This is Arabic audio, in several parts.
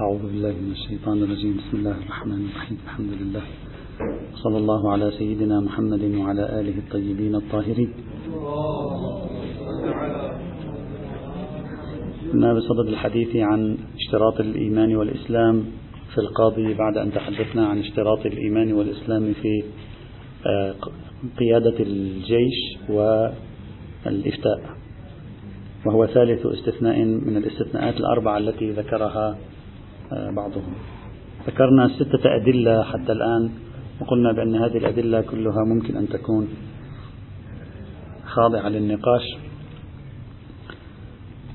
أعوذ بالله من الشيطان الرجيم. بسم الله الرحمن الرحيم. الحمد لله. صلى الله على سيدنا محمد وعلى آله الطيبين الطاهرين. كنا بصدد الحديث عن اشتراط الإيمان والإسلام في القاضي بعد أن تحدثنا عن اشتراط الإيمان والإسلام في آه، قيادة الجيش والإفتاء. وهو ثالث استثناء من الاستثناءات الأربعة التي ذكرها بعضهم. ذكرنا ستة أدلة حتى الآن وقلنا بأن هذه الأدلة كلها ممكن أن تكون خاضعة للنقاش.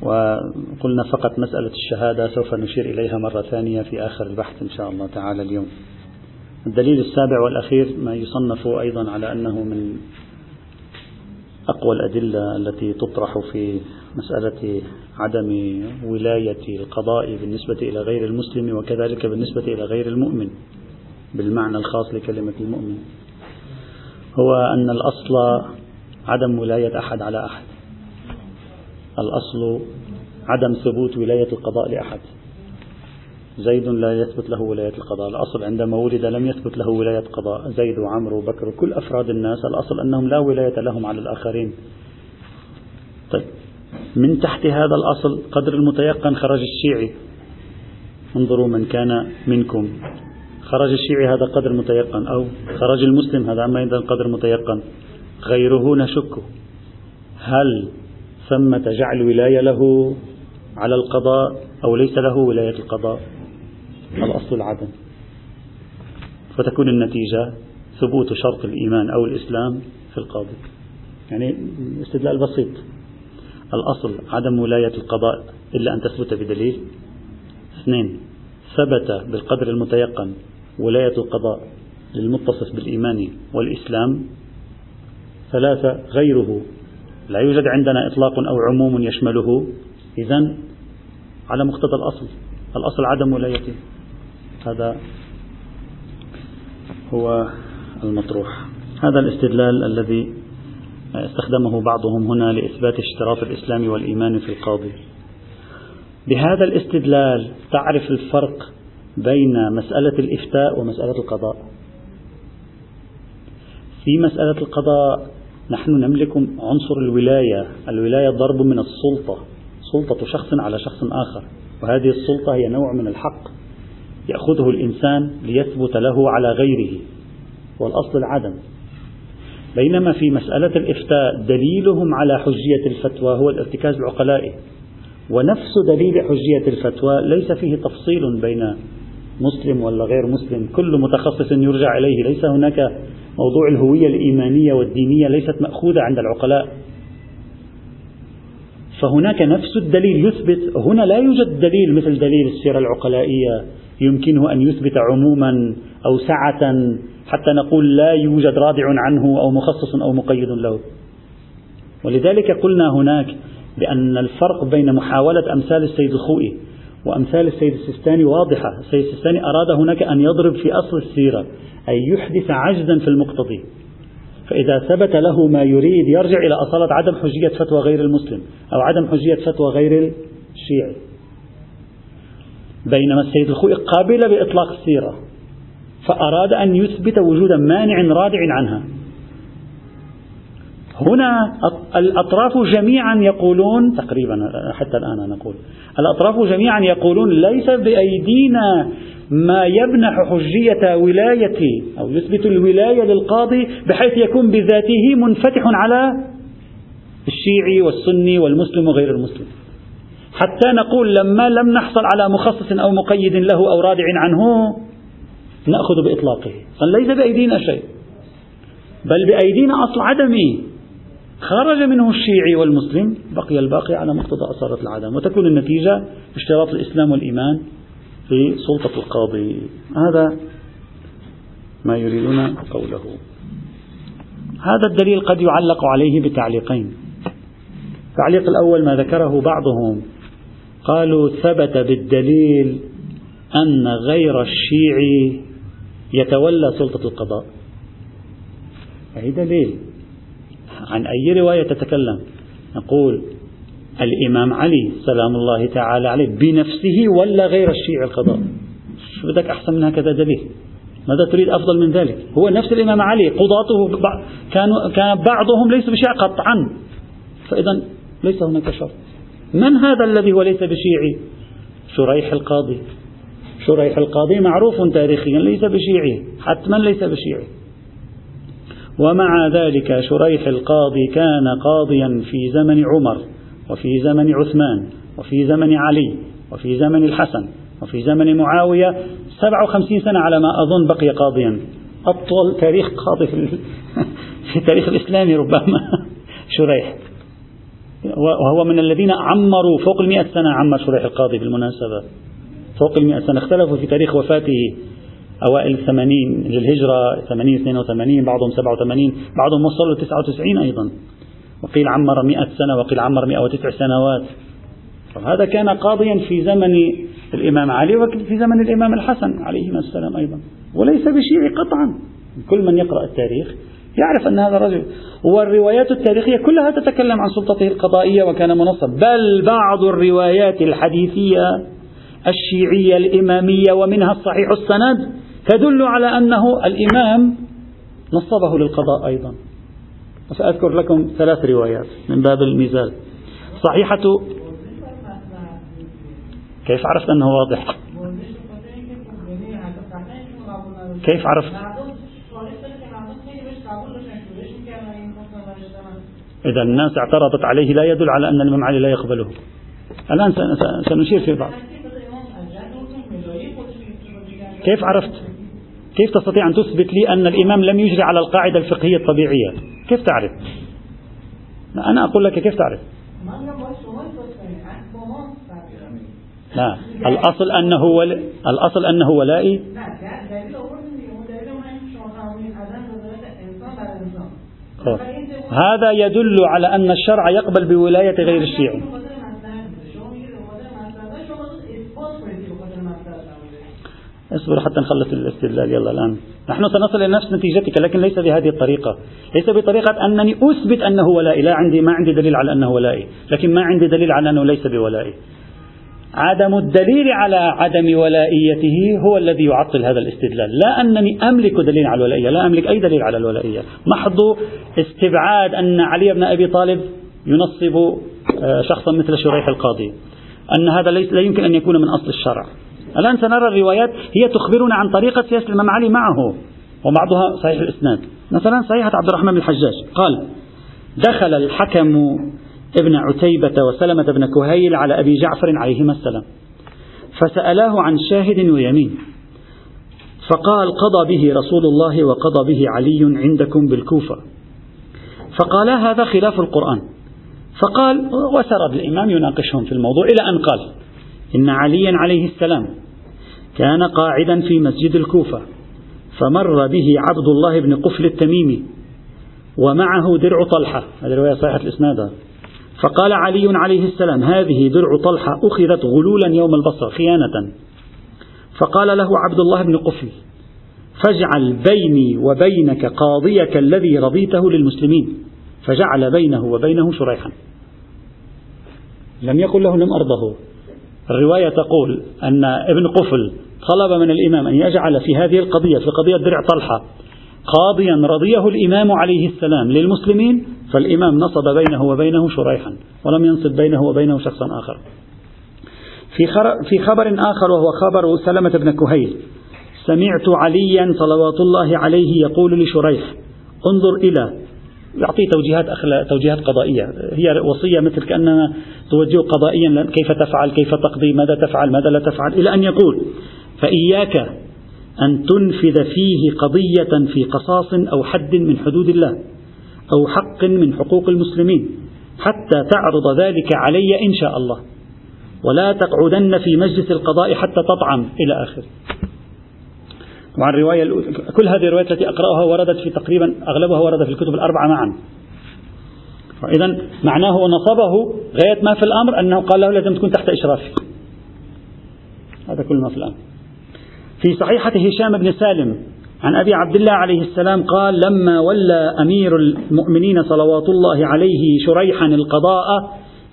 وقلنا فقط مسألة الشهادة سوف نشير إليها مرة ثانية في آخر البحث إن شاء الله تعالى اليوم. الدليل السابع والأخير ما يصنف أيضا على أنه من أقوى الأدلة التي تطرح في مسألة عدم ولاية القضاء بالنسبة إلى غير المسلم وكذلك بالنسبة إلى غير المؤمن بالمعنى الخاص لكلمة المؤمن. هو أن الأصل عدم ولاية أحد على أحد. الأصل عدم ثبوت ولاية القضاء لأحد. زيد لا يثبت له ولاية القضاء. الأصل عندما ولد لم يثبت له ولاية قضاء زيد وعمرو وبكر كل أفراد الناس الأصل أنهم لا ولاية لهم على الآخرين. طيب. من تحت هذا الأصل قدر المتيقن خرج الشيعي. انظروا من كان منكم. خرج الشيعي هذا قدر متيقن أو خرج المسلم هذا أيضا قدر متيقن. غيره نشك. هل ثمة جعل ولاية له على القضاء أو ليس له ولاية القضاء؟ الأصل العدم. فتكون النتيجة ثبوت شرط الإيمان أو الإسلام في القاضي. يعني استدلال بسيط. الأصل عدم ولاية القضاء إلا أن تثبت بدليل. اثنين ثبت بالقدر المتيقن ولاية القضاء للمتصف بالإيمان والإسلام. ثلاثة غيره. لا يوجد عندنا إطلاق أو عموم يشمله. إذا على مقتضى الأصل الأصل عدم ولايته. هذا هو المطروح. هذا الاستدلال الذي استخدمه بعضهم هنا لإثبات اشتراط الإسلام والإيمان في القاضي. بهذا الاستدلال تعرف الفرق بين مسألة الإفتاء ومسألة القضاء. في مسألة القضاء نحن نملك عنصر الولاية الولاية ضرب من السلطة سلطة شخص على شخص آخر وهذه السلطة هي نوع من الحق يأخذه الإنسان ليثبت له على غيره والأصل العدم. بينما في مسألة الإفتاء دليلهم على حجية الفتوى هو الارتكاز العقلائي. ونفس دليل حجية الفتوى ليس فيه تفصيل بين مسلم ولا غير مسلم. كل متخصص يرجع إليه. ليس هناك موضوع الهوية الإيمانية والدينية ليست مأخوذة عند العقلاء. فهناك نفس الدليل يثبت. هنا لا يوجد دليل مثل دليل السيرة العقلائية. يمكنه أن يثبت عموما أو سعة حتى نقول لا يوجد رادع عنه أو مخصص أو مقيد له. ولذلك قلنا هناك بأن الفرق بين محاولة أمثال السيد الخوئي وأمثال السيد السيستاني واضحة. السيد السيستاني أراد هناك أن يضرب في أصل السيرة أي يحدث عجزا في المقتضي فإذا ثبت له ما يريد يرجع إلى أصالة عدم حجية فتوى غير المسلم أو عدم حجية فتوى غير الشيعي. بينما السيد الخوئي قابل بإطلاق السيرة فأراد أن يثبت وجود مانع رادع عنها. هنا الأطراف جميعا يقولون تقريبا حتى الآن نقول الأطراف جميعا يقولون ليس بأيدينا ما يمنح حجية ولاية أو يثبت الولاية للقاضي بحيث يكون بذاته منفتح على الشيعي والسني والمسلم وغير المسلم. حتى نقول لما لم نحصل على مخصص أو مقيد له أو رادع عنه نأخذ بإطلاقه. ليس بأيدينا شيء بل بأيدينا أصل عدمي خرج منه الشيعي والمسلم بقي الباقي على مقتضى أصالة العدم وتكون النتيجة اشتراط الإسلام والإيمان في سلطة القاضي. هذا ما يريدون قوله. هذا الدليل قد يعلق عليه بتعليقين. التعليق الأول ما ذكره بعضهم. قالوا ثبت بالدليل أن غير الشيعي يتولى سلطة القضاء. أي دليل؟ عن أي رواية تتكلم؟ نقول الإمام علي سلام الله تعالى عليه بنفسه ولا غير الشيعي القضاء. شو بدك أحسن من هكذا دليل. ماذا تريد أفضل من ذلك؟ هو نفس الإمام علي قضاته كانوا كان بعضهم ليس بشيعي قطعا. فإذا ليس هناك شرط. من هذا الذي هو ليس بشيعي؟ شريح القاضي. شريح القاضي معروف تاريخيا ليس بشيعي حتما ليس بشيعي. ومع ذلك شريح القاضي كان قاضيا في زمن عمر وفي زمن عثمان وفي زمن علي وفي زمن الحسن وفي زمن معاوية. 57 سنة على ما أظن بقي قاضيا. أطول تاريخ قاضي في, في التاريخ الإسلامي ربما. شريح. وهو من الذين عمروا فوق المئة سنة عمر شريح القاضي بالمناسبة فوق المئة سنة اختلفوا في تاريخ وفاته. أوائل الثمانين للهجرة 80 82 بعضهم 87 بعضهم وصلوا 99 أيضا. وقيل عمر 100 سنة وقيل عمر 109 سنوات. هذا كان قاضيا في زمن الإمام علي وفي زمن الإمام الحسن عليهما السلام أيضا. وليس بشيعي قطعا. كل من يقرأ التاريخ يعرف أن هذا الرجل والروايات التاريخية كلها تتكلم عن سلطته القضائية وكان منصب. بل بعض الروايات الحديثية الشيعية الإمامية ومنها الصحيح السند تدل على أنه الإمام نصبه للقضاء أيضا. وسأذكر لكم ثلاث روايات من باب المثال صحيحة كيف عرفت أنه واضح؟ كيف عرفت إذا الناس اعترضت عليه لا يدل على أن الإمام علي لا يقبله. الآن سنشير في بعض. كيف عرفت؟ كيف تستطيع أن تثبت لي أن الإمام لم يجري على القاعدة الفقهية الطبيعية؟ كيف تعرف؟ أنا أقول لك كيف تعرف. لا الأصل أنه ول... الأصل أنه ولائي. هذا يدل على أن الشرع يقبل بولاية غير الشيعي اصبر حتى نخلص الاستدلال. يلا الآن. نحن سنصل إلى نفس نتيجتك لكن ليس بهذه الطريقة. ليس بطريقة أنني أثبت أنه ولائي. لا عندي ما عندي دليل على أنه ولائي. لكن ما عندي دليل على أنه ليس بولائي. عدم الدليل على عدم ولائيته هو الذي يعطل هذا الاستدلال. لا أنني أملك دليل على الولائية لا أملك أي دليل على الولائية. محض استبعاد أن علي بن أبي طالب ينصب آه، شخصا مثل شريح القاضي. أن هذا ليس لا يمكن أن يكون من أصل الشرع. الآن سنرى الروايات هي تخبرنا عن طريقة سياسة الإمام علي معه وبعضها صحيح الإسناد. مثلا صحيحة عبد الرحمن بن الحجاج قال دخل الحكم ابن عتيبة وسلمة بن كهيل على أبي جعفر عليهما السلام. فسألاه عن شاهد ويمين. فقال قضى به رسول الله وقضى به علي عندكم بالكوفة. فقال هذا خلاف القرآن. فقال وسرد الإمام يناقشهم في الموضوع إلى أن قال إن عليا عليه السلام كان قاعدا في مسجد الكوفة فمر به عبد الله بن قفل التميمي ومعه درع طلحة. هذه رواية صحيحة الإسناد. فقال علي عليه السلام هذه درع طلحة أخذت غلولا يوم البصر خيانة. فقال له عبد الله بن قفل فاجعل بيني وبينك قاضيك الذي رضيته للمسلمين. فجعل بينه وبينه شريحا. لم يقل له لم أرضه. الرواية تقول أن ابن قفل طلب من الإمام أن يجعل في هذه القضية في قضية درع طلحة قاضيا رضيه الإمام عليه السلام للمسلمين فالإمام نصب بينه وبينه شريحا ولم ينصب بينه وبينه شخصا آخر. في, في خبر آخر وهو خبر سلمة بن كهيل. سمعت عليا صلوات الله عليه يقول لشريح انظر إلى يعطيه توجيهات أخلاق توجيهات قضائية. هي وصية مثل كأنما توجه قضائيا كيف تفعل كيف تقضي ماذا تفعل ماذا لا تفعل إلى أن يقول فإياك أن تنفذ فيه قضية في قصاص أو حد من حدود الله. أو حق من حقوق المسلمين حتى تعرض ذلك علي إن شاء الله. ولا تقعدن في مجلس القضاء حتى تطعم إلى آخره. طبعا الرواية كل هذه الروايات التي أقرأها وردت في تقريبا أغلبها ورد في الكتب الأربعة معا. إذا معناه نصبه غاية ما في الأمر أنه قال له لازم تكون تحت إشرافي. هذا كل ما في الأمر. في صحيحة هشام بن سالم عن أبي عبد الله عليه السلام قال لما ولى أمير المؤمنين صلوات الله عليه شريحا القضاء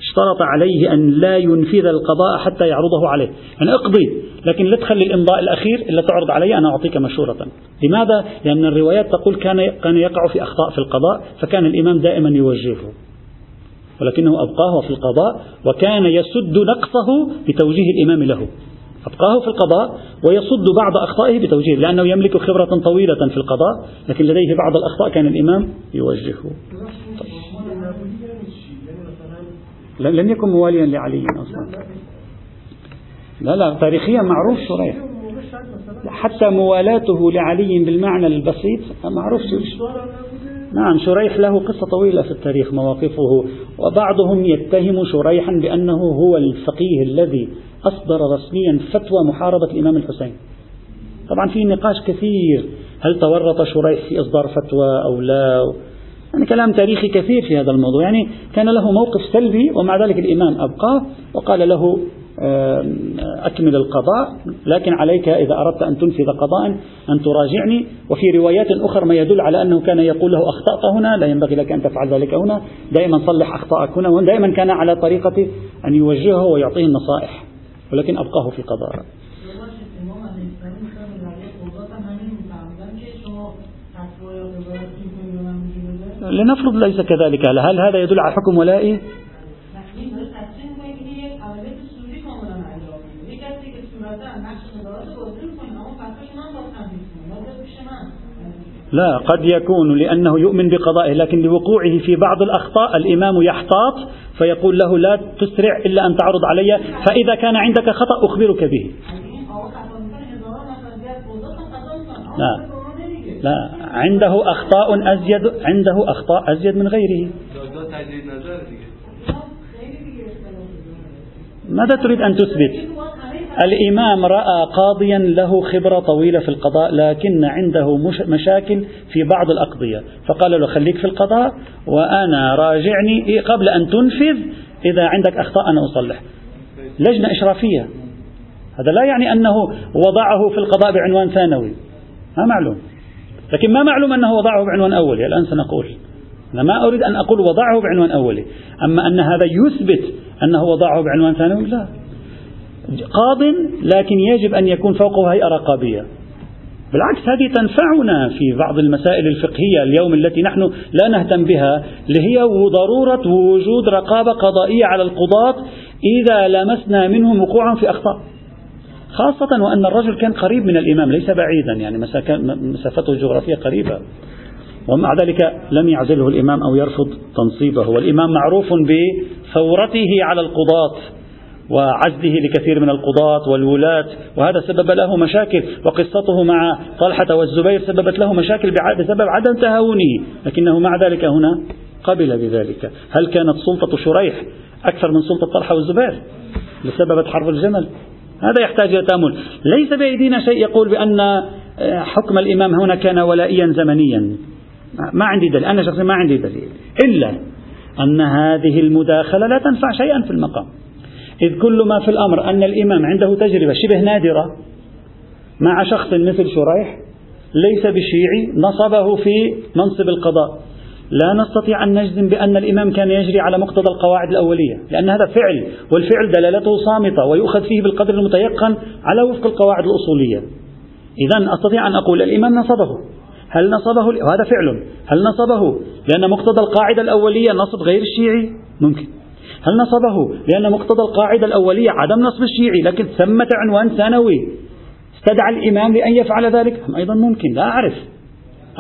اشترط عليه أن لا ينفذ القضاء حتى يعرضه عليه. يعني أقضي لكن لا تخلي الإمضاء الأخير إلا تعرض علي أنا أعطيك مشورة. لماذا؟ لأن الروايات تقول كان كان يقع في أخطاء في القضاء فكان الإمام دائما يوجهه. ولكنه أبقاه في القضاء وكان يسد نقصه بتوجيه الإمام له. أبقاه في القضاء ويصد بعض أخطائه بتوجيه لأنه يملك خبرة طويلة في القضاء لكن لديه بعض الأخطاء كان الإمام يوجهه. لم يكن مواليا لعلي أصلا. لا لا تاريخيا معروف شريح. حتى موالاته لعلي بالمعنى البسيط معروف نعم شريح له قصة طويلة في التاريخ مواقفه وبعضهم يتهم شريحا بأنه هو الفقيه الذي أصدر رسميا فتوى محاربة الإمام الحسين. طبعا في نقاش كثير هل تورط شريح في إصدار فتوى أو لا؟ يعني كلام تاريخي كثير في هذا الموضوع. يعني كان له موقف سلبي ومع ذلك الإمام أبقاه وقال له أكمل القضاء. لكن عليك إذا أردت أن تنفذ قضاء أن تراجعني. وفي روايات أخرى ما يدل على أنه كان يقول له أخطأت هنا. لا ينبغي لك أن تفعل ذلك هنا. دائما صلح أخطاءك هنا. ودائما كان على طريقة أن يوجهه ويعطيه النصائح. ولكن أبقاه في قضاء لنفرض ليس كذلك. هل هذا يدل على حكم ولائي لا قد يكون لأنه يؤمن بقضائه لكن لوقوعه في بعض الأخطاء الإمام يحتاط فيقول له لا تسرع إلا أن تعرض علي فإذا كان عندك خطأ أخبرك به. لا لا عنده أخطاء أزيد عنده أخطاء أزيد من غيره. ماذا تريد أن تثبت؟ الإمام رأى قاضيا له خبرة طويلة في القضاء لكن عنده مشاكل في بعض الأقضية. فقال له خليك في القضاء وأنا راجعني قبل أن تنفذ إذا عندك أخطاء أنا أصلح. لجنة إشرافية. هذا لا يعني أنه وضعه في القضاء بعنوان ثانوي. ما معلوم. لكن ما معلوم أنه وضعه بعنوان أولي. الآن سنقول. أنا ما أريد أن أقول وضعه بعنوان أولي. أما أن هذا يثبت أنه وضعه بعنوان ثانوي لا. قاض لكن يجب أن يكون فوقه هيئة رقابية. بالعكس هذه تنفعنا في بعض المسائل الفقهية اليوم التي نحن لا نهتم بها اللي هي ضرورة وجود رقابة قضائية على القضاة إذا لمسنا منهم وقوعا في أخطاء. خاصة وأن الرجل كان قريب من الإمام ليس بعيدا يعني مسافته الجغرافية قريبة. ومع ذلك لم يعزله الإمام أو يرفض تنصيبه. والإمام معروف بثورته على القضاة. وعزله لكثير من القضاة والولاة وهذا سبب له مشاكل وقصته مع طلحة والزبير سببت له مشاكل بسبب عدم تهاونه. لكنه مع ذلك هنا قبل بذلك. هل كانت سلطة شريح أكثر من سلطة طلحة والزبير؟ لسببت حرب الجمل. هذا يحتاج إلى تأمل. ليس بأيدينا شيء يقول بأن آه، حكم الإمام هنا كان ولائيا زمنيا. ما عندي دليل. أنا شخصيا ما عندي دليل. إلا أن هذه المداخلة لا تنفع شيئا في المقام. إذ كل ما في الأمر أن الإمام عنده تجربة شبه نادرة مع شخص مثل شريح ليس بشيعي نصبه في منصب القضاء. لا نستطيع أن نجزم بأن الإمام كان يجري على مقتضى القواعد الأولية لأن هذا فعل والفعل دلالته صامتة ويؤخذ فيه بالقدر المتيقن على وفق القواعد الأصولية. إذا أستطيع أن أقول الإمام نصبه. هل نصبه؟ وهذا فعل. هل نصبه؟ لأن مقتضى القاعدة الأولية نصب غير الشيعي؟ ممكن. هل نصبه؟ لأن مقتضى القاعدة الأولية عدم نصب الشيعي لكن ثمة عنوان ثانوي. استدعى الإمام لأن يفعل ذلك؟ أيضا ممكن لا أعرف.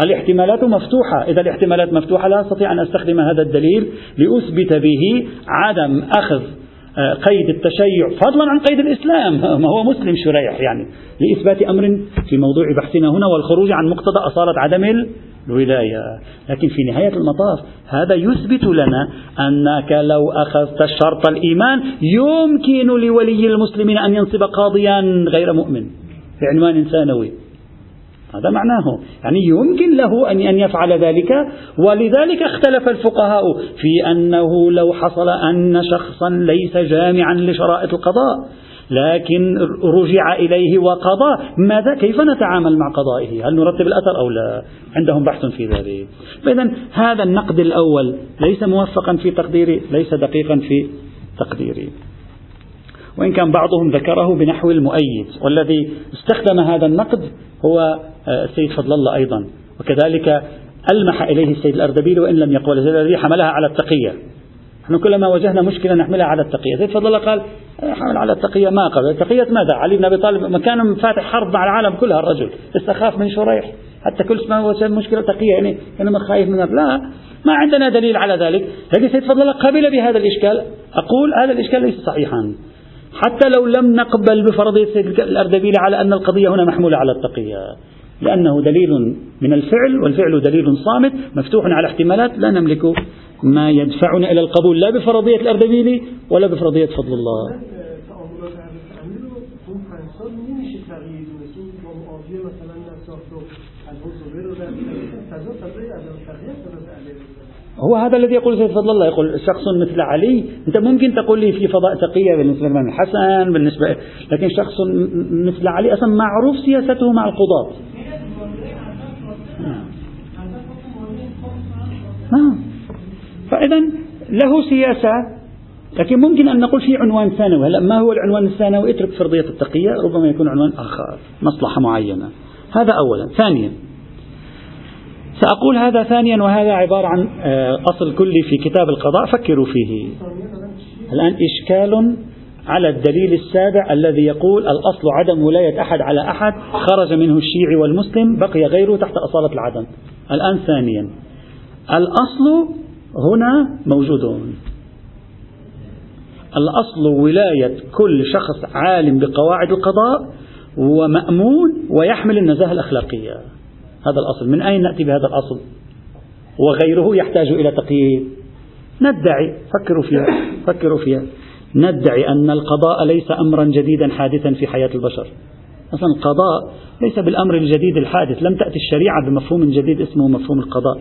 الاحتمالات مفتوحة. إذا الاحتمالات مفتوحة لا أستطيع أن أستخدم هذا الدليل لأثبت به عدم أخذ آه، قيد التشيع فضلا عن قيد الإسلام. ما هو مسلم شريح يعني. لإثبات أمر في موضوع بحثنا هنا والخروج عن مقتضى أصالة عدم الولاية. لكن في نهاية المطاف هذا يثبت لنا أنك لو أخذت شرط الإيمان يمكن لولي المسلمين أن ينصب قاضيا غير مؤمن بعنوان ثانوي. هذا معناه. يعني يمكن له أن يفعل ذلك. ولذلك اختلف الفقهاء في أنه لو حصل أن شخصا ليس جامعا لشرائط القضاء. لكن رجع إليه وقضى. ماذا؟ كيف نتعامل مع قضائه؟ هل نرتب الأثر أو لا؟ عندهم بحث في ذلك. فإذا هذا النقد الأول ليس موفقا في تقديري ليس دقيقا في تقديري. وإن كان بعضهم ذكره بنحو المؤيد والذي استخدم هذا النقد هو آه، السيد فضل الله أيضا. وكذلك ألمح إليه السيد الأردبيل وإن لم السيد الأردبيل حملها على التقية. نحن كلما وجهنا مشكلة نحملها على التقية. سيد فضل الله قال حمل على التقية. ما قبل التقية ماذا؟ علي بن أبي طالب مكان فاتح حرب مع العالم كلها الرجل. استخاف من شريح. حتى كل ما مشكلة تقية يعني إنما خايف من لا ما عندنا دليل على ذلك. لكن سيد فضل الله قبل بهذا الإشكال. أقول هذا الإشكال ليس صحيحا. حتى لو لم نقبل بفرضية الأردبيل على أن القضية هنا محمولة على التقية. لأنه دليل من الفعل والفعل دليل صامت مفتوح على احتمالات لا نملك ما يدفعنا إلى القبول لا بفرضية الأردبيلي ولا بفرضية فضل الله. هو هذا الذي يقول سيد فضل الله يقول شخص مثل علي أنت ممكن تقول لي في فضاء تقية بالنسبة للإمام الحسن بالنسبة لكن شخص مثل علي أصلا معروف سياسته مع القضاة. نعم. فإذا له سياسة لكن ممكن أن نقول في عنوان ثانوي. هلا ما هو العنوان الثانوي؟ اترك فرضية التقية ربما يكون عنوان آخر مصلحة معينة. هذا أولا. ثانيا سأقول هذا ثانيا وهذا عبارة عن آه، أصل كلي في كتاب القضاء فكروا فيه. الآن إشكال على الدليل السابع الذي يقول الأصل عدم ولاية أحد على أحد خرج منه الشيعي والمسلم بقي غيره تحت أصالة العدم. الآن ثانيا. الأصل هنا موجود الأصل ولاية كل شخص عالم بقواعد القضاء ومأمون ويحمل النزاهة الأخلاقية. هذا الأصل. من أين نأتي بهذا الأصل؟ وغيره يحتاج إلى تقييد ندعي فكروا فيها فكروا فيها. ندعي أن القضاء ليس أمرا جديدا حادثا في حياة البشر. أصلا القضاء ليس بالأمر الجديد الحادث. لم تأتي الشريعة بمفهوم جديد اسمه مفهوم القضاء.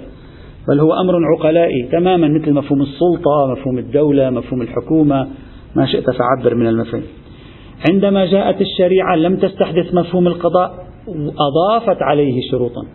بل هو أمر عقلائي تماما مثل مفهوم السلطة مفهوم الدولة مفهوم الحكومة. ما شئت فعبر من المفهوم عندما جاءت الشريعة لم تستحدث مفهوم القضاء أضافت عليه شروطا.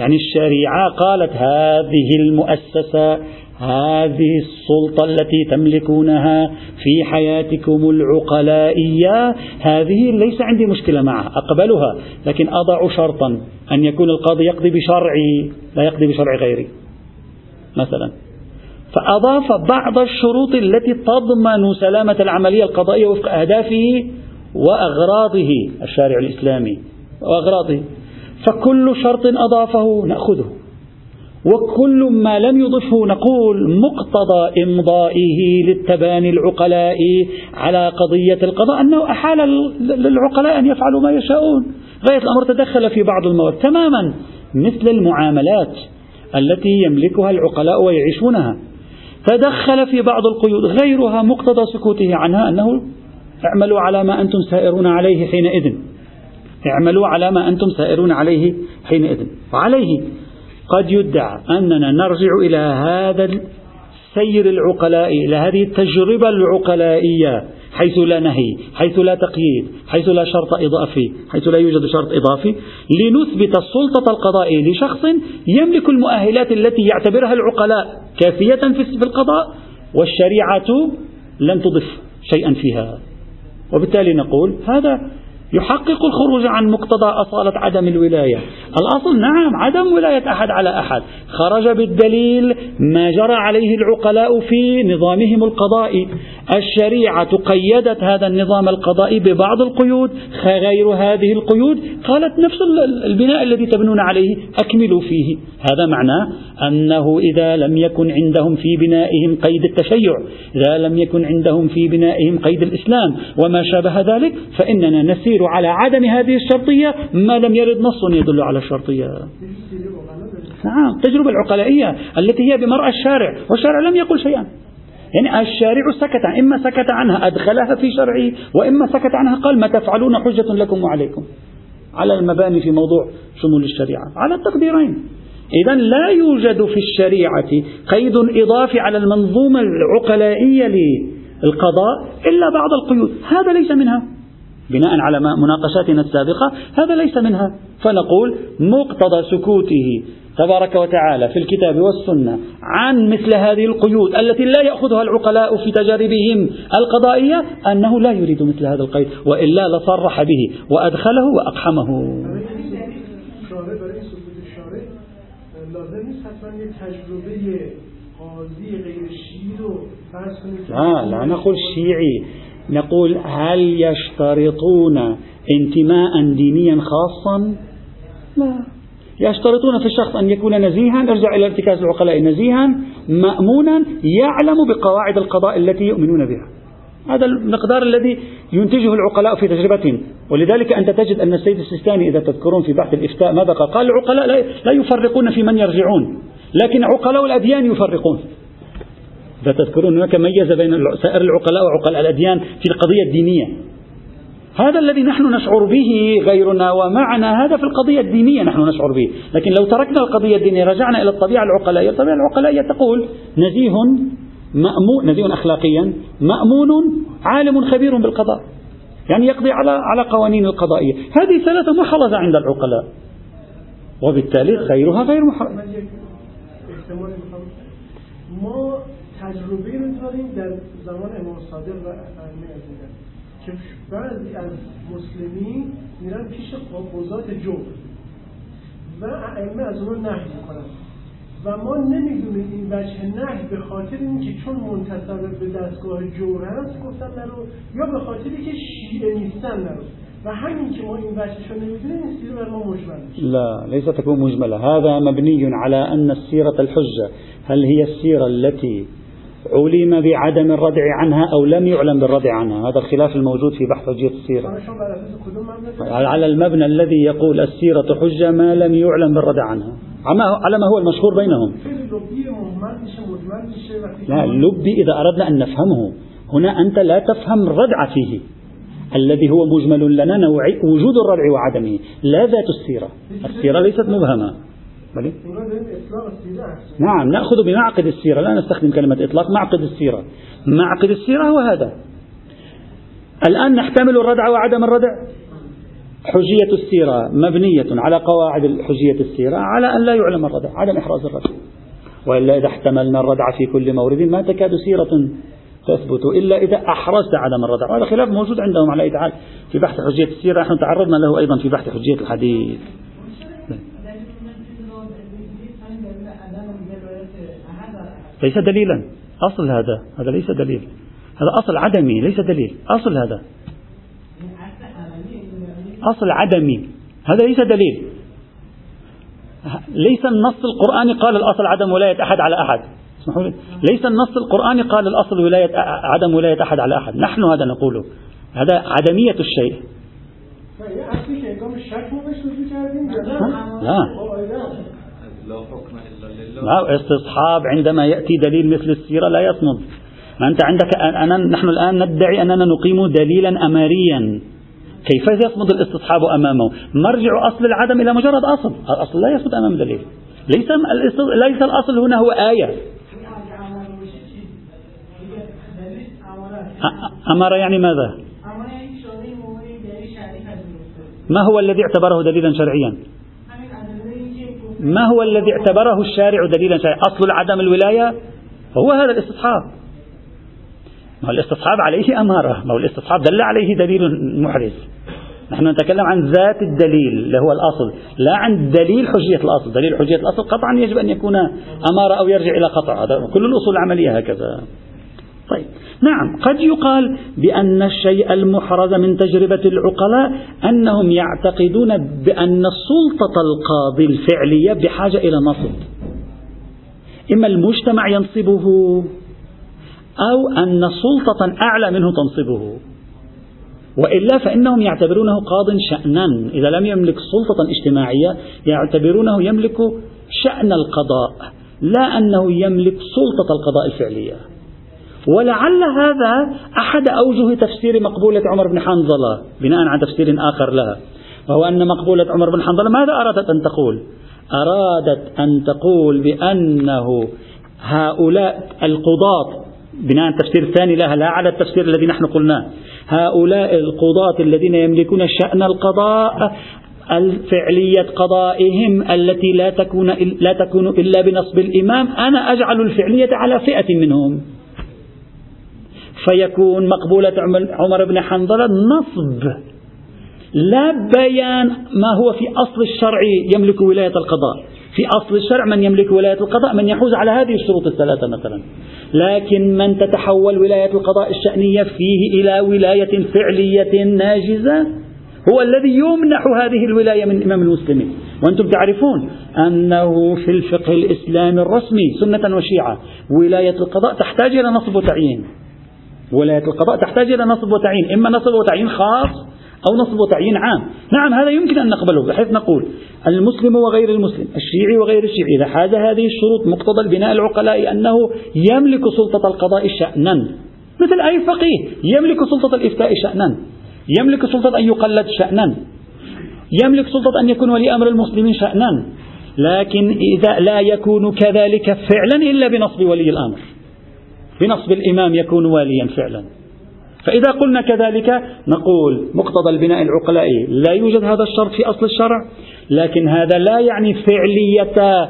يعني الشريعة قالت هذه المؤسسة هذه السلطة التي تملكونها في حياتكم العقلائية هذه ليس عندي مشكلة معها أقبلها لكن أضع شرطا أن يكون القاضي يقضي بشرعي لا يقضي بشرع غيري مثلا. فأضاف بعض الشروط التي تضمن سلامة العملية القضائية وفق أهدافه وأغراضه الشارع الإسلامي وأغراضه. فكل شرط أضافه نأخذه. وكل ما لم يضفه نقول مقتضى إمضائه للتباني العقلاء على قضية القضاء أنه أحال للعقلاء أن يفعلوا ما يشاءون. غاية الأمر تدخل في بعض المواد. تماما مثل المعاملات التي يملكها العقلاء ويعيشونها. تدخل في بعض القيود غيرها مقتضى سكوته عنها أنه اعملوا على ما أنتم سائرون عليه حينئذ. اعملوا على ما أنتم سائرون عليه حينئذ. وعليه قد يدعى أننا نرجع إلى هذا السير العقلائي إلى هذه التجربة العقلائية حيث لا نهي حيث لا تقييد حيث لا شرط إضافي حيث لا يوجد شرط إضافي لنثبت السلطة القضائية لشخص يملك المؤهلات التي يعتبرها العقلاء كافية في القضاء والشريعة لم تضف شيئا فيها. وبالتالي نقول هذا يحقق الخروج عن مقتضى أصالة عدم الولاية. الأصل نعم عدم ولاية أحد على أحد. خرج بالدليل ما جرى عليه العقلاء في نظامهم القضائي. الشريعة قيدت هذا النظام القضائي ببعض القيود غير هذه القيود. قالت نفس البناء الذي تبنون عليه أكملوا فيه. هذا معناه أنه إذا لم يكن عندهم في بنائهم قيد التشيع إذا لم يكن عندهم في بنائهم قيد الإسلام وما شابه ذلك فإننا نسير على عدم هذه الشرطية ما لم يرد نص يدل على الشرطية. نعم التجربة العقلائية التي هي بمرأى الشارع والشارع لم يقل شيئا. يعني الشارع سكت إما سكت عنها أدخلها في شرعه وإما سكت عنها قال ما تفعلون حجة لكم وعليكم. على المباني في موضوع شمول الشريعة. على التقديرين. إذا لا يوجد في الشريعة قيد إضافي على المنظومة العقلائية للقضاء إلا بعض القيود. هذا ليس منها. بناء على مناقشاتنا السابقة هذا ليس منها. فنقول مقتضى سكوته تبارك وتعالى في الكتاب والسنة عن مثل هذه القيود التي لا يأخذها العقلاء في تجاربهم القضائية أنه لا يريد مثل هذا القيد وإلا لصرح به وأدخله وأقحمه. لا لا نقول شيعي. نقول هل يشترطون انتماء دينيا خاصا؟ لا. يشترطون في الشخص أن يكون نزيها. أرجع إلى ارتكاز العقلاء. نزيها مأمونا يعلم بقواعد القضاء التي يؤمنون بها. هذا المقدار الذي ينتجه العقلاء في تجربتهم ولذلك أنت تجد أن السيد السيستاني إذا تذكرون في بحث الإفتاء ماذا قال؟ قال العقلاء لا يفرقون في من يرجعون لكن عقلاء الأديان يفرقون. إذا تذكرون هناك ميز بين سائر العقلاء وعقلاء الأديان في القضية الدينية. هذا الذي نحن نشعر به غيرنا ومعنا هذا في القضية الدينية نحن نشعر به. لكن لو تركنا القضية الدينية رجعنا إلى الطبيعة العقلائية الطبيعة العقلائية تقول نزيه مأمون نزيه أخلاقيا مأمون عالم خبير بالقضاء. يعني يقضي على على قوانين القضائية. هذه ثلاثة محرزة عند العقلاء. وبالتالي غيرها غير محرز تجربه رو داریم در زمان امام صادق و که بعضی از مسلمین میرن پیش قضات جور و ائمه از اون نهی می‌کنن. و ما نمی‌دونیم این وجه نهی به خاطر اینکه چون منتصب به دستگاه جور هست گفتن نرو یا به خاطری که شیعه نیستن نرو. و همین که ما این وجهش رو نمی‌دونیم این سیره بر ما مجمل لا ليس تكون مجملة. هذا مبني على أن السيرة الحجة. هل هي السيرة التي علم بعدم الردع عنها أو لم يعلم بالردع عنها. هذا الخلاف الموجود في بحث حجية السيرة. على المبنى الذي يقول السيرة حجة ما لم يعلم بالردع عنها. على ما هو المشهور بينهم. لا اللبي إذا أردنا أن نفهمه هنا أنت لا تفهم الردع فيه. الذي هو مجمل لنا نوعي وجود الردع وعدمه لا ذات السيرة. السيرة ليست مبهمة. بلي؟ نعم نأخذ بمعقد السيرة. لا نستخدم كلمة إطلاق معقد السيرة. معقد السيرة هو هذا. الآن نحتمل الردع وعدم الردع. حجية السيرة مبنية على قواعد حجية السيرة على أن لا يعلم الردع عدم إحراز الردع. وإلا إذا احتملنا الردع في كل مورد ما تكاد سيرة تثبت إلا إذا أحرزت عدم الردع. وهذا خلاف موجود عندهم على إتعال في بحث حجية السيرة. نحن تعرضنا له أيضا في بحث حجية الحديث. ليس دليلا. أصل هذا هذا ليس دليل. هذا أصل عدمي ليس دليل. أصل هذا. أصل عدمي هذا ليس دليل. ليس النص القرآني قال الأصل عدم ولاية أحد على أحد. اسمحوا لي. ليس النص القرآني قال الأصل ولاية عدم ولاية أحد على أحد. نحن هذا نقوله هذا عدمية الشيء. لا. لا استصحاب عندما يأتي دليل مثل السيرة لا يصمد. ما أنت عندك أنا نحن الآن ندعي أننا نقيم دليلا أماريا. كيف يصمد الاستصحاب أمامه؟ مرجع أصل العدم إلى مجرد أصل. الأصل لا يصمد أمام دليل. ليس ليس الأصل هنا هو آية. أمر يعني ماذا؟ ما هو الذي اعتبره دليلا شرعيا؟ ما هو الذي اعتبره الشارع دليلا شرعيا أصل عدم الولاية هو هذا الاستصحاب. ما الاستصحاب عليه أمارة ما هو الاستصحاب دل عليه دليل محرز. نحن نتكلم عن ذات الدليل اللي هو الأصل لا عن دليل حجية الأصل. دليل حجية الأصل قطعا يجب أن يكون أمارة أو يرجع إلى قطع. هذا كل الأصول العملية هكذا. طيب. نعم قد يقال بأن الشيء المحرز من تجربة العقلاء أنهم يعتقدون بأن السلطة القاضي الفعلية بحاجة إلى نصب. إما المجتمع ينصبه أو أن سلطة أعلى منه تنصبه. وإلا فإنهم يعتبرونه قاض شأنا. إذا لم يملك سلطة اجتماعية يعتبرونه يملك شأن القضاء لا أنه يملك سلطة القضاء الفعلية. ولعل هذا أحد أوجه تفسير مقبولة عمر بن حنظلة بناء على تفسير آخر لها وهو أن مقبولة عمر بن حنظلة ماذا أرادت أن تقول؟ أرادت أن تقول بأنه هؤلاء القضاة بناء على التفسير الثاني لها لا على التفسير الذي نحن قلناه هؤلاء القضاة الذين يملكون شأن القضاء الفعلية قضائهم التي لا تكون لا تكون إلا بنصب الإمام أنا أجعل الفعلية على فئة منهم. فيكون مقبولة عمر بن حنظلة نصب. لا بيان ما هو في أصل الشرع يملك ولاية القضاء. في أصل الشرع من يملك ولاية القضاء من يحوز على هذه الشروط الثلاثة مثلا. لكن من تتحول ولاية القضاء الشأنية فيه إلى ولاية فعلية ناجزة هو الذي يمنح هذه الولاية من إمام المسلمين. وأنتم تعرفون أنه في الفقه الإسلامي الرسمي سنة وشيعة ولاية القضاء تحتاج إلى نصب وتعيين. ولاية القضاء تحتاج إلى نصب وتعيين إما نصب وتعيين خاص أو نصب وتعيين عام. نعم هذا يمكن أن نقبله بحيث نقول المسلم وغير المسلم الشيعي وغير الشيعي إذا حاز هذه الشروط مقتضى البناء العقلاء أنه يملك سلطة القضاء شأنا. مثل أي فقيه يملك سلطة الإفتاء شأنا. يملك سلطة أن يقلد شأنا. يملك سلطة أن يكون ولي أمر المسلمين شأنا. لكن إذا لا يكون كذلك فعلا إلا بنصب ولي الأمر. بنصب الإمام يكون واليا فعلا. فإذا قلنا كذلك نقول مقتضى البناء العقلائي لا يوجد هذا الشرط في أصل الشرع لكن هذا لا يعني فعلية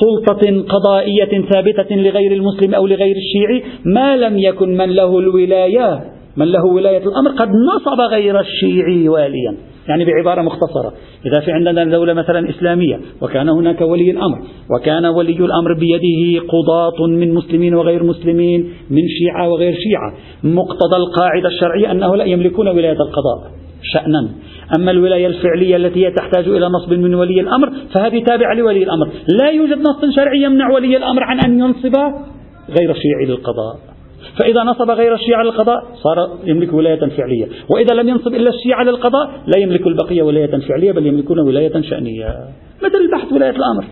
سلطة قضائية ثابتة لغير المسلم أو لغير الشيعي ما لم يكن من له الولاية من له ولاية الأمر قد نصب غير الشيعي واليا. يعني بعبارة مختصرة. إذا في عندنا دولة مثلا إسلامية وكان هناك ولي الأمر وكان ولي الأمر بيده قضاة من مسلمين وغير مسلمين من شيعة وغير شيعة. مقتضى القاعدة الشرعية أنه لا يملكون ولاية القضاء شأنا. أما الولاية الفعلية التي هي تحتاج إلى نصب من ولي الأمر فهذه تابعة لولي الأمر. لا يوجد نص شرعي يمنع ولي الأمر عن أن ينصب غير الشيعي للقضاء. فإذا نصب غير الشيعة للقضاء صار يملك ولاية فعلية. وإذا لم ينصب إلا الشيعة للقضاء لا يملك البقية ولاية فعلية بل يملكون ولاية شأنية. مثل بحث ولاية الأمر.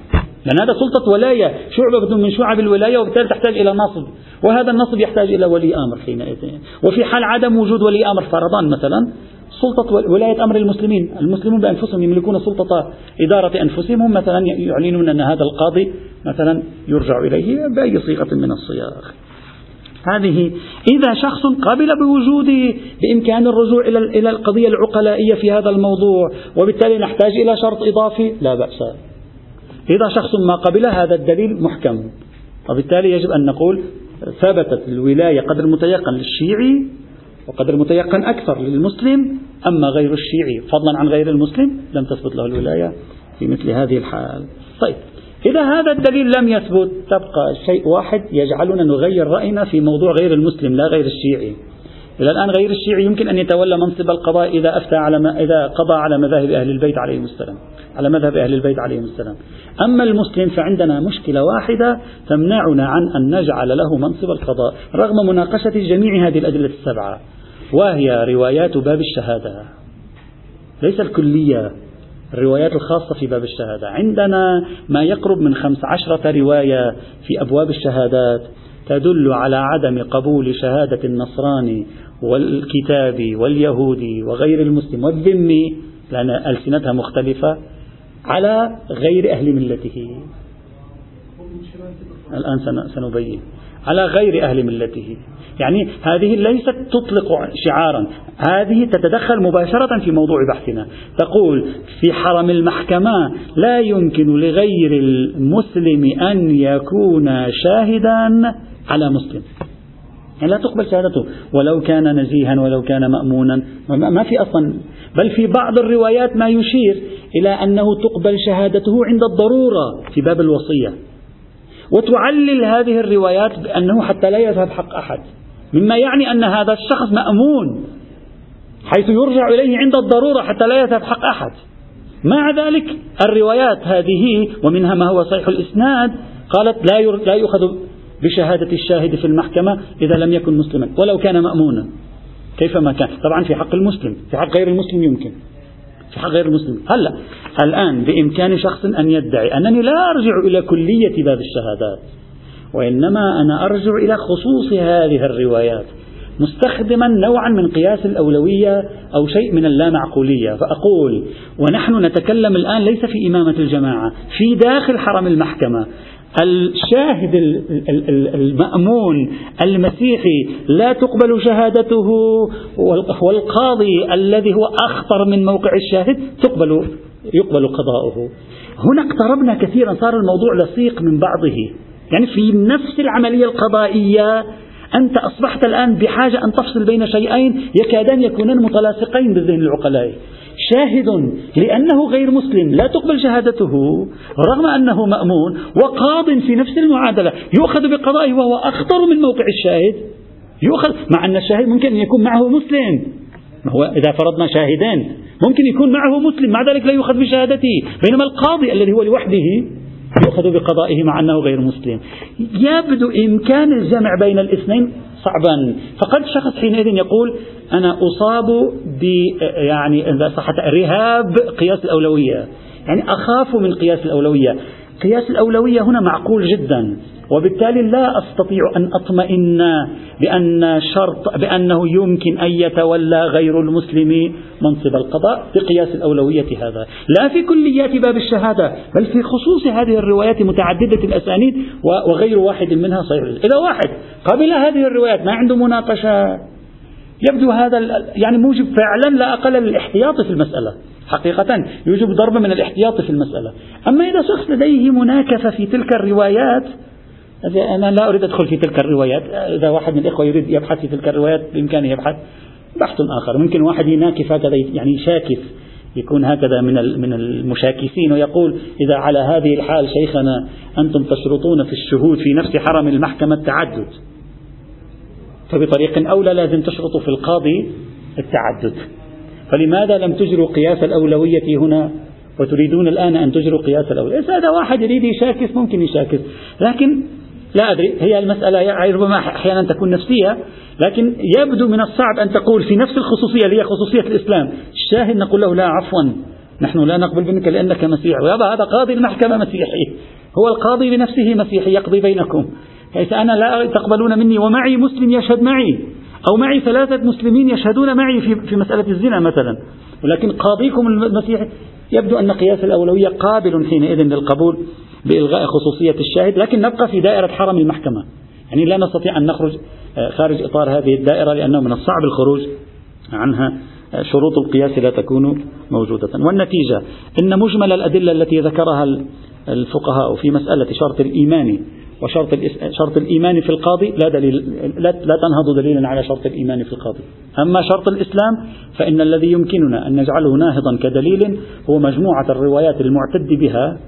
لأن هذا سلطة ولاية شعبة من شعب الولاية وبالتالي تحتاج إلى نصب. وهذا النصب يحتاج إلى ولي أمر حينئذ. وفي حال عدم وجود ولي أمر فرضان مثلا سلطة ولاية أمر المسلمين. المسلمون بأنفسهم يملكون سلطة إدارة أنفسهم. هم مثلا يعلنون أن هذا القاضي مثلا يرجع إليه بأي صيغة من الصياغ. هذه. إذا شخص قبل بوجود بإمكان الرجوع إلى إلى القضية العقلائية في هذا الموضوع وبالتالي نحتاج إلى شرط إضافي لا بأس. إذا شخص ما قبل هذا الدليل محكم. وبالتالي يجب أن نقول ثبتت الولاية قدر متيقن للشيعي وقدر متيقن أكثر للمسلم أما غير الشيعي فضلا عن غير المسلم لم تثبت له الولاية في مثل هذه الحال. طيب. إذا هذا الدليل لم يثبت تبقى شيء واحد يجعلنا نغير رأينا في موضوع غير المسلم لا غير الشيعي. إلى الآن غير الشيعي يمكن أن يتولى منصب القضاء إذا أفتى على ما إذا قضى على مذاهب أهل البيت عليهم السلام على مذهب أهل البيت عليهم السلام. أما المسلم فعندنا مشكلة واحدة تمنعنا عن أن نجعل له منصب القضاء رغم مناقشة جميع هذه الأدلة السبعة وهي روايات باب الشهادة. ليس الكلية الروايات الخاصة في باب الشهادة. عندنا ما يقرب من خمس عشرة رواية في أبواب الشهادات تدل على عدم قبول شهادة النصراني والكتابي واليهودي وغير المسلم والذمي لأن ألسنتها مختلفة على غير أهل ملته. الآن سنبين. على غير أهل ملته. يعني هذه ليست تطلق شعارا. هذه تتدخل مباشرة في موضوع بحثنا. تقول في حرم المحكمة لا يمكن لغير المسلم أن يكون شاهدا على مسلم. يعني لا تقبل شهادته. ولو كان نزيها ولو كان مأمونا. ما في أصلا. بل في بعض الروايات ما يشير إلى أنه تقبل شهادته عند الضرورة في باب الوصية. وتعلل هذه الروايات بأنه حتى لا يذهب حق أحد. مما يعني أن هذا الشخص مأمون حيث يرجع إليه عند الضرورة حتى لا يذهب حق أحد. مع ذلك الروايات هذه ومنها ما هو صحيح الإسناد قالت لا لا يؤخذ بشهادة الشاهد في المحكمة إذا لم يكن مسلما ولو كان مأمونا. كيفما كان؟ طبعا في حق المسلم في حق غير المسلم يمكن. غير المسلم هلا الآن بإمكان شخص أن يدعي أنني لا أرجع إلى كلية باب الشهادات وإنما أنا أرجع إلى خصوص هذه الروايات مستخدما نوعا من قياس الأولوية أو شيء من اللامعقولية. فأقول ونحن نتكلم الآن ليس في إمامة الجماعة في داخل حرم المحكمة. الشاهد المأمون المسيحي لا تقبل شهادته والقاضي الذي هو أخطر من موقع الشاهد تقبل يقبل قضاؤه. هنا اقتربنا كثيرا صار الموضوع لصيق من بعضه. يعني في نفس العملية القضائية أنت أصبحت الآن بحاجة أن تفصل بين شيئين يكادان يكونان متلاصقين بالذهن العقلاء. شاهد لأنه غير مسلم. لا تقبل شهادته رغم أنه مأمون وقاض في نفس المعادلة. يؤخذ بقضائه وهو أخطر من موقع الشاهد. يؤخذ مع أن الشاهد ممكن أن يكون معه مسلم. هو إذا فرضنا شاهدين ممكن يكون معه مسلم. مع ذلك لا يؤخذ بشهادته. بينما القاضي الذي هو لوحده يؤخذ بقضائه مع أنه غير مسلم. يبدو إمكان الجمع بين الاثنين صعبا فقد شخص حينئذ يقول أنا أصاب ب يعني إذا صحت رهاب قياس الأولوية. يعني أخاف من قياس الأولوية. قياس الأولوية هنا معقول جدا. وبالتالي لا أستطيع أن أطمئن بأن شرط بأنه يمكن أن يتولى غير المسلم منصب القضاء بقياس الأولوية هذا. لا في كليات باب الشهادة بل في خصوص هذه الروايات متعددة الأسانيد وغير واحد منها صحيح. إذا واحد قبل هذه الروايات ما عنده مناقشة يبدو هذا يعني موجب فعلا لا أقل للاحتياط في المسألة. حقيقة يوجب ضرب من الاحتياط في المسألة. أما إذا شخص لديه مناكفة في تلك الروايات أنا لا أريد أدخل في تلك الروايات. إذا واحد من الإخوة يريد يبحث في تلك الروايات بإمكانه يبحث. بحث آخر. ممكن واحد يناكف هكذا يعني شاكف. يكون هكذا من من المشاكسين ويقول إذا على هذه الحال شيخنا أنتم تشرطون في الشهود في نفس حرم المحكمة التعدد. فبطريق أولى لازم تشرطوا في القاضي التعدد. فلماذا لم تجروا قياس الأولوية هنا؟ وتريدون الآن أن تجروا قياس الأولوية. إذا واحد يريد يشاكس ممكن يشاكس. لكن لا أدري. هي المسألة يعني ربما أحيانا تكون نفسية لكن يبدو من الصعب أن تقول في نفس الخصوصية اللي هي خصوصية الإسلام الشاهد نقول له لا عفوا نحن لا نقبل منك لأنك مسيحي. ويابا هذا قاضي المحكمة مسيحي. هو القاضي بنفسه مسيحي يقضي بينكم. حيث أنا لا تقبلون مني ومعي مسلم يشهد معي. أو معي ثلاثة مسلمين يشهدون معي في, في مسألة الزنا مثلا. ولكن قاضيكم المسيحي يبدو أن قياس الأولوية قابل حينئذ للقبول بإلغاء خصوصية الشاهد لكن نبقى في دائرة حرم المحكمة. يعني لا نستطيع أن نخرج آه، خارج إطار هذه الدائرة لأنه من الصعب الخروج عنها. آه، شروط القياس لا تكون موجودة. والنتيجة إن مجمل الأدلة التي ذكرها الفقهاء في مسألة شرط الإيمان وشرط شرط الإيمان في القاضي لا دليل لا, تنهض دليلا على شرط الإيمان في القاضي. أما شرط الإسلام فإن الذي يمكننا أن نجعله ناهضا كدليل هو مجموعة الروايات المعتد بها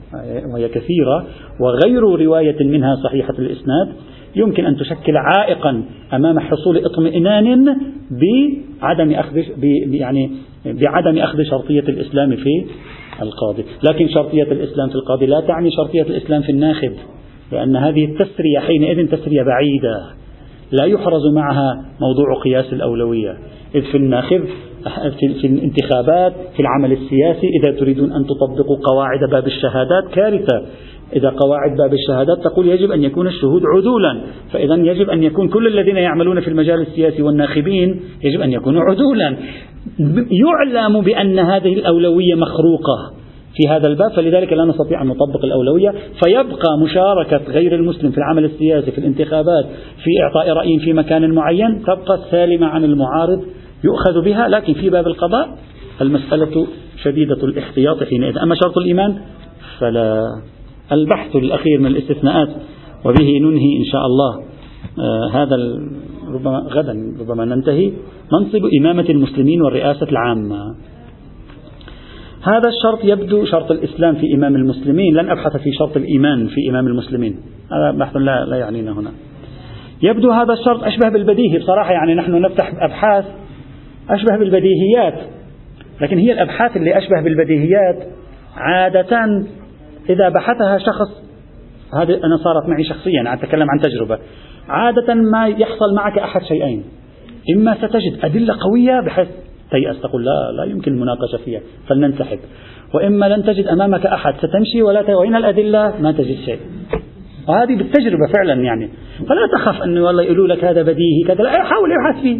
وهي كثيرة وغير رواية منها صحيحة الإسناد يمكن أن تشكل عائقا أمام حصول اطمئنان بعدم أخذ يعني بعدم أخذ شرطية الإسلام في القاضي. لكن شرطية الإسلام في القاضي لا تعني شرطية الإسلام في الناخب. لأن هذه التسرية حينئذ تسرية بعيدة. لا يحرز معها موضوع قياس الأولوية. إذ في الناخب في الانتخابات في العمل السياسي إذا تريدون أن تطبقوا قواعد باب الشهادات كارثة. إذا قواعد باب الشهادات تقول يجب أن يكون الشهود عدولا. فإذا يجب أن يكون كل الذين يعملون في المجال السياسي والناخبين يجب أن يكونوا عدولا. يعلم بأن هذه الأولوية مخروقة. في هذا الباب فلذلك لا نستطيع أن نطبق الأولوية. فيبقى مشاركة غير المسلم في العمل السياسي في الانتخابات في إعطاء رأي في مكان معين تبقى سالمة عن المعارض يؤخذ بها. لكن في باب القضاء المسألة شديدة الاحتياط حينئذ. أما شرط الإيمان فلا. البحث الأخير من الاستثناءات وبه ننهي إن شاء الله. آه هذا ربما غدا ربما ننتهي. منصب إمامة المسلمين والرئاسة العامة. هذا الشرط يبدو شرط الإسلام في إمام المسلمين. لن أبحث في شرط الإيمان في إمام المسلمين. هذا بحث لا, لا يعنينا هنا. يبدو هذا الشرط أشبه بالبديهي بصراحة. يعني نحن نفتح أبحاث أشبه بالبديهيات لكن هي الأبحاث اللي أشبه بالبديهيات عادة إذا بحثها شخص هذه أنا صارت معي شخصيا أتكلم عن تجربة. عادة ما يحصل معك أحد شيئين. إما ستجد أدلة قوية بحيث تيأس تقول لا لا يمكن المناقشة فيها. فلننسحب. وإما لن تجد أمامك أحد ستمشي ولا وين الأدلة ما تجد شيء. وهذه بالتجربة فعلا يعني. فلا تخف أنه والله يقولوا لك هذا بديهي كذا. لا حاول ابحث فيه.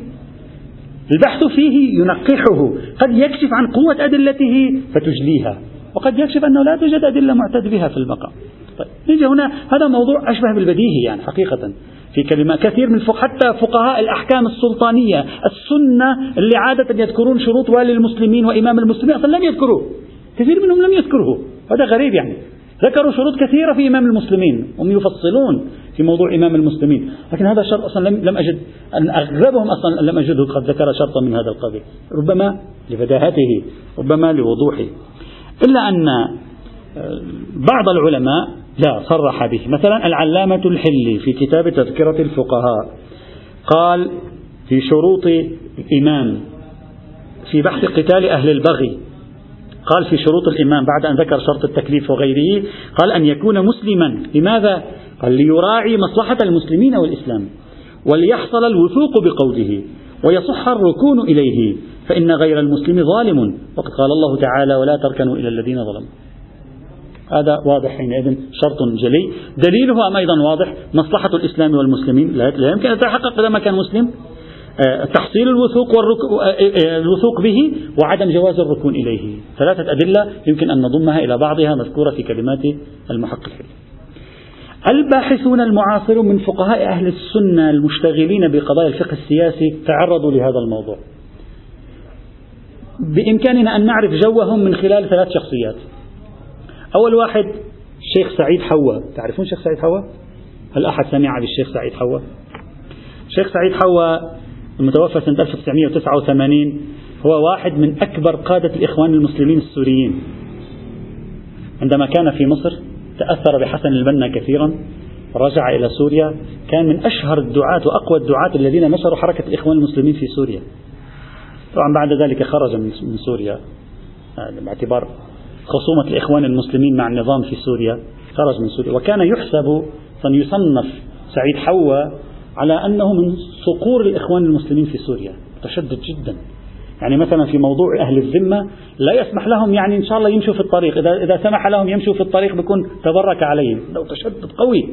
البحث فيه ينقحه. قد يكشف عن قوة أدلته فتجليها وقد يكشف أنه لا توجد أدلة معتد بها في المقام طيب نيجي هنا. هذا موضوع أشبه بالبديهي يعني حقيقة. في كلمة كثير من الفقه حتى فقهاء الأحكام السلطانية السنة اللي عادة يذكرون شروط والي المسلمين وإمام المسلمين أصلا لم يذكروا كثير منهم لم يذكره هذا غريب يعني. ذكروا شروط كثيرة في إمام المسلمين هم يفصلون في موضوع إمام المسلمين. لكن هذا الشرط أصلا لم, لم أجد. أن أغلبهم أصلا لم أجده قد ذكر شرطا من هذا القبيل. ربما لبداهته ربما لوضوحه. إلا أن آه، بعض العلماء لا صرح به. مثلا العلامة الحلي في كتاب تذكرة الفقهاء قال في شروط الإمام في بحث قتال أهل البغي قال في شروط الإمام بعد أن ذكر شرط التكليف وغيره قال أن يكون مسلما. لماذا؟ قال ليراعي مصلحة المسلمين والإسلام وليحصل الوثوق بقوله ويصح الركون إليه فإن غير المسلم ظالم. وقد قال الله تعالى ولا تركنوا إلى الذين ظلموا. هذا واضح حينئذ شرط جلي. دليله أيضا واضح مصلحة الإسلام والمسلمين لا يمكن أن تتحقق إذا ما كان مسلم. آه، تحصيل الوثوق, آه، آه، الوثوق به وعدم جواز الركون إليه. ثلاثة أدلة يمكن أن نضمها إلى بعضها مذكورة في كلمات المحقق الباحثون المعاصرون من فقهاء أهل السنة المشتغلين بقضايا الفقه السياسي تعرضوا لهذا الموضوع. بإمكاننا أن نعرف جوهم من خلال ثلاث شخصيات. أول واحد الشيخ سعيد حوا تعرفون الشيخ سعيد حوا؟ هل أحد سمع بالشيخ سعيد حوا؟ الشيخ سعيد حوا المتوفى سنة 1989 هو واحد من أكبر قادة الإخوان المسلمين السوريين عندما كان في مصر تأثر بحسن البنا كثيرا رجع إلى سوريا كان من أشهر الدعاة وأقوى الدعاة الذين نشروا حركة الإخوان المسلمين في سوريا طبعا بعد ذلك خرج من سوريا آه، باعتبار خصومة الإخوان المسلمين مع النظام في سوريا خرج من سوريا وكان يحسب يصنف سعيد حوا على أنه من صقور الإخوان المسلمين في سوريا. متشدد جدا. يعني مثلا في موضوع أهل الذمة لا يسمح لهم يعني إن شاء الله يمشوا في الطريق. إذا, إذا سمح لهم يمشوا في الطريق بيكون تبرك عليهم. لو تشدد قوي.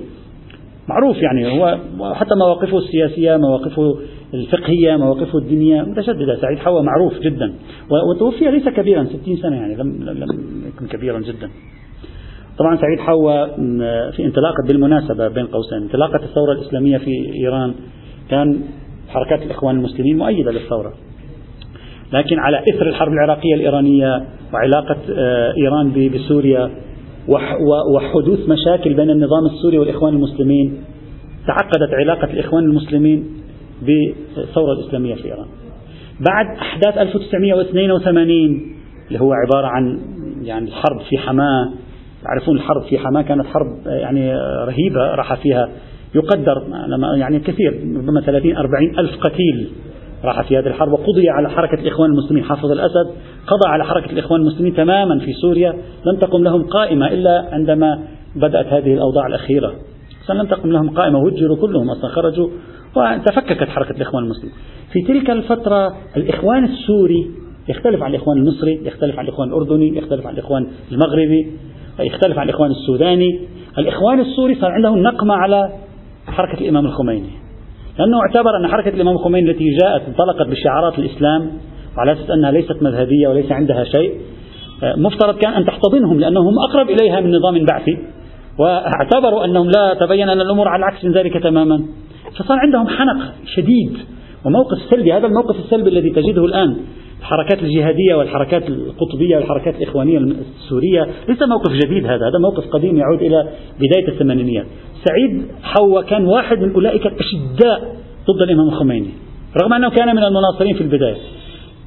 معروف يعني هو حتى مواقفه السياسية مواقفه الفقهية مواقفه الدينية متشددة. سعيد حوا معروف جدا. وتوفي ليس كبيرا 60 سنة يعني لم, لم يكن كبيرا جدا. طبعا سعيد حوا في انطلاقة بالمناسبة بين قوسين. انطلاقة الثورة الإسلامية في إيران كان حركات الإخوان المسلمين مؤيدة للثورة. لكن على إثر الحرب العراقية الإيرانية وعلاقة آه، إيران بسوريا وحدوث مشاكل بين النظام السوري والإخوان المسلمين تعقدت علاقة الإخوان المسلمين بالثورة الإسلامية في إيران. بعد أحداث 1982 اللي هو عبارة عن يعني الحرب في حماة تعرفون الحرب في حماة كانت حرب يعني رهيبة راح فيها يقدر يعني كثير ربما 30 40 ألف قتيل راح في هذه الحرب وقضي على حركة الإخوان المسلمين. حافظ الأسد قضى على حركة الإخوان المسلمين تماما في سوريا لم تقم لهم قائمة إلا عندما بدأت هذه الأوضاع الأخيرة. لم تقم لهم قائمة وجروا كلهم أصلا خرجوا وتفككت حركة الإخوان المسلمين. في تلك الفترة الإخوان السوري يختلف عن الإخوان المصري يختلف عن الإخوان الأردني يختلف عن الإخوان المغربي يختلف عن الإخوان السوداني. الإخوان السوري صار عندهم نقمة على حركة الإمام الخميني. لأنه اعتبر أن حركة الإمام الخميني التي جاءت انطلقت بشعارات الإسلام وعلى أساس أنها ليست مذهبية وليس عندها شيء. مفترض كان أن تحتضنهم لأنهم أقرب إليها من نظام بعثي. واعتبروا أنهم لا تبين أن الأمور على العكس من ذلك تماما. فصار عندهم حنق شديد. وموقف سلبي هذا الموقف السلبي الذي تجده الآن. الحركات الجهادية والحركات القطبية والحركات الإخوانية السورية. ليس موقف جديد هذا هذا موقف قديم يعود إلى بداية الثمانينيات سعيد حوا كان واحد من أولئك الأشداء ضد الإمام الخميني رغم أنه كان من المناصرين في البداية.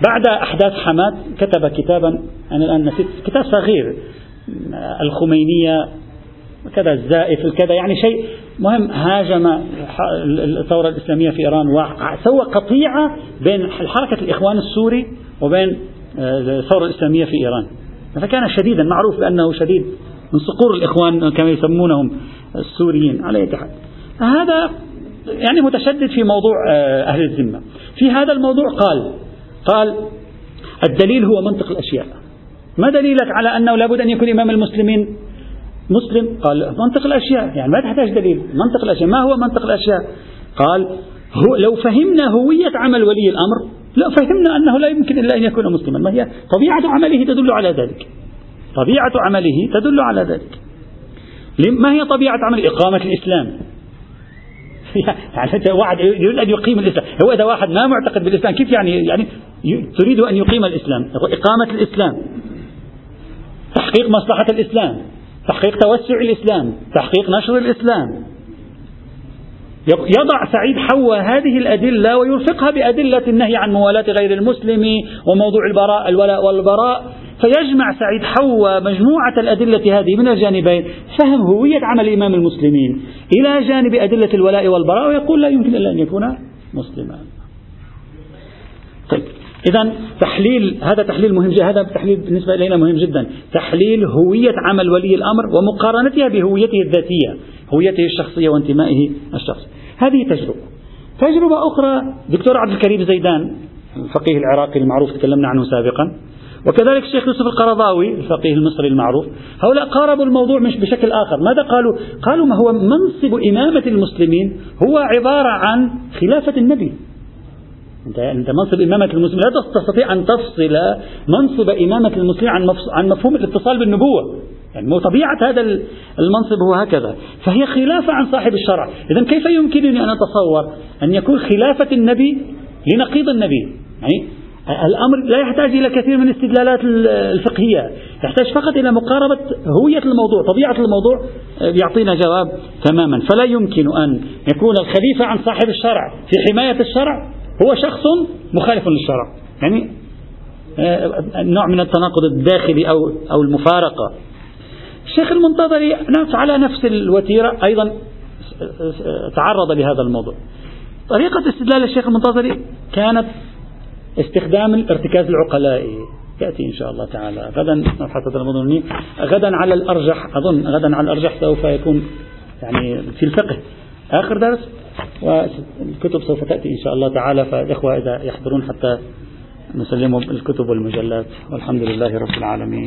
بعد أحداث حماد كتب كتابا أنا الآن نسيت كتاب صغير الخمينية كذا الزائف كذا يعني شيء مهم. هاجم الثورة الإسلامية في إيران وسوى قطيعة بين حركة الإخوان السوري وبين آه، الثورة الإسلامية في إيران. فكان شديدا معروف بأنه شديد من صقور الإخوان كما يسمونهم السوريين على أي حال هذا يعني متشدد في موضوع آه، أهل الذمة. في هذا الموضوع قال قال الدليل هو منطق الأشياء. ما دليلك على أنه لابد أن يكون إمام المسلمين؟ مسلم قال منطق الأشياء يعني ما تحتاج دليل منطق الأشياء ما هو منطق الأشياء؟ قال هو لو فهمنا هوية عمل ولي الأمر لو فهمنا أنه لا يمكن إلا أن يكون مسلما ما هي طبيعة عمله تدل على ذلك. طبيعة عمله تدل على ذلك. ما هي طبيعة عمل إقامة الإسلام؟ يعني واحد يريد أن يقيم الإسلام هو إذا واحد ما معتقد بالإسلام كيف يعني يعني تريد أن يقيم الإسلام؟ إقامة الإسلام. تحقيق مصلحة الإسلام. تحقيق توسع الإسلام تحقيق نشر الإسلام. يضع سعيد حوا هذه الأدلة ويرفقها بأدلة النهي عن موالاة غير المسلم وموضوع البراء الولاء والبراء. فيجمع سعيد حوا مجموعة الأدلة هذه من الجانبين فهم هوية عمل إمام المسلمين. إلى جانب أدلة الولاء والبراء ويقول لا يمكن إلا أن يكون مسلما. إذا تحليل هذا تحليل مهم جدا هذا تحليل بالنسبة إلينا مهم جدا. تحليل هوية عمل ولي الأمر ومقارنتها بهويته الذاتية هويته الشخصية وانتمائه الشخصي. هذه تجربة. تجربة أخرى دكتور عبد الكريم زيدان الفقيه العراقي المعروف تكلمنا عنه سابقا. وكذلك الشيخ يوسف القرضاوي الفقيه المصري المعروف. هؤلاء قاربوا الموضوع مش بشكل آخر. ماذا قالوا؟ قالوا ما هو منصب إمامة المسلمين هو عبارة عن خلافة النبي. أنت أنت منصب إمامة المسلمين لا تستطيع أن تفصل منصب إمامة المسلمين عن عن مفهوم الاتصال بالنبوة. يعني طبيعة هذا المنصب هو هكذا. فهي خلافة عن صاحب الشرع. إذا كيف يمكنني أن أتصور أن يكون خلافة النبي لنقيض النبي؟ يعني الأمر لا يحتاج إلى كثير من الاستدلالات الفقهية. يحتاج فقط إلى مقاربة هوية الموضوع. طبيعة الموضوع يعطينا جواب تماما. فلا يمكن أن يكون الخليفة عن صاحب الشرع في حماية الشرع. هو شخص مخالف للشرع. يعني آه، نوع من التناقض الداخلي أو أو المفارقة. الشيخ المنتظري على نفس الوتيرة أيضا تعرض لهذا الموضوع. طريقة استدلال الشيخ المنتظري كانت استخدام الارتكاز العقلائي. تأتي إن شاء الله تعالى. غدا غدا على الأرجح أظن غدا على الأرجح سوف يكون يعني في الفقه. آخر درس. والكتب سوف تأتي إن شاء الله تعالى فالإخوة إذا يحضرون حتى نسلمهم الكتب والمجلات والحمد لله رب العالمين.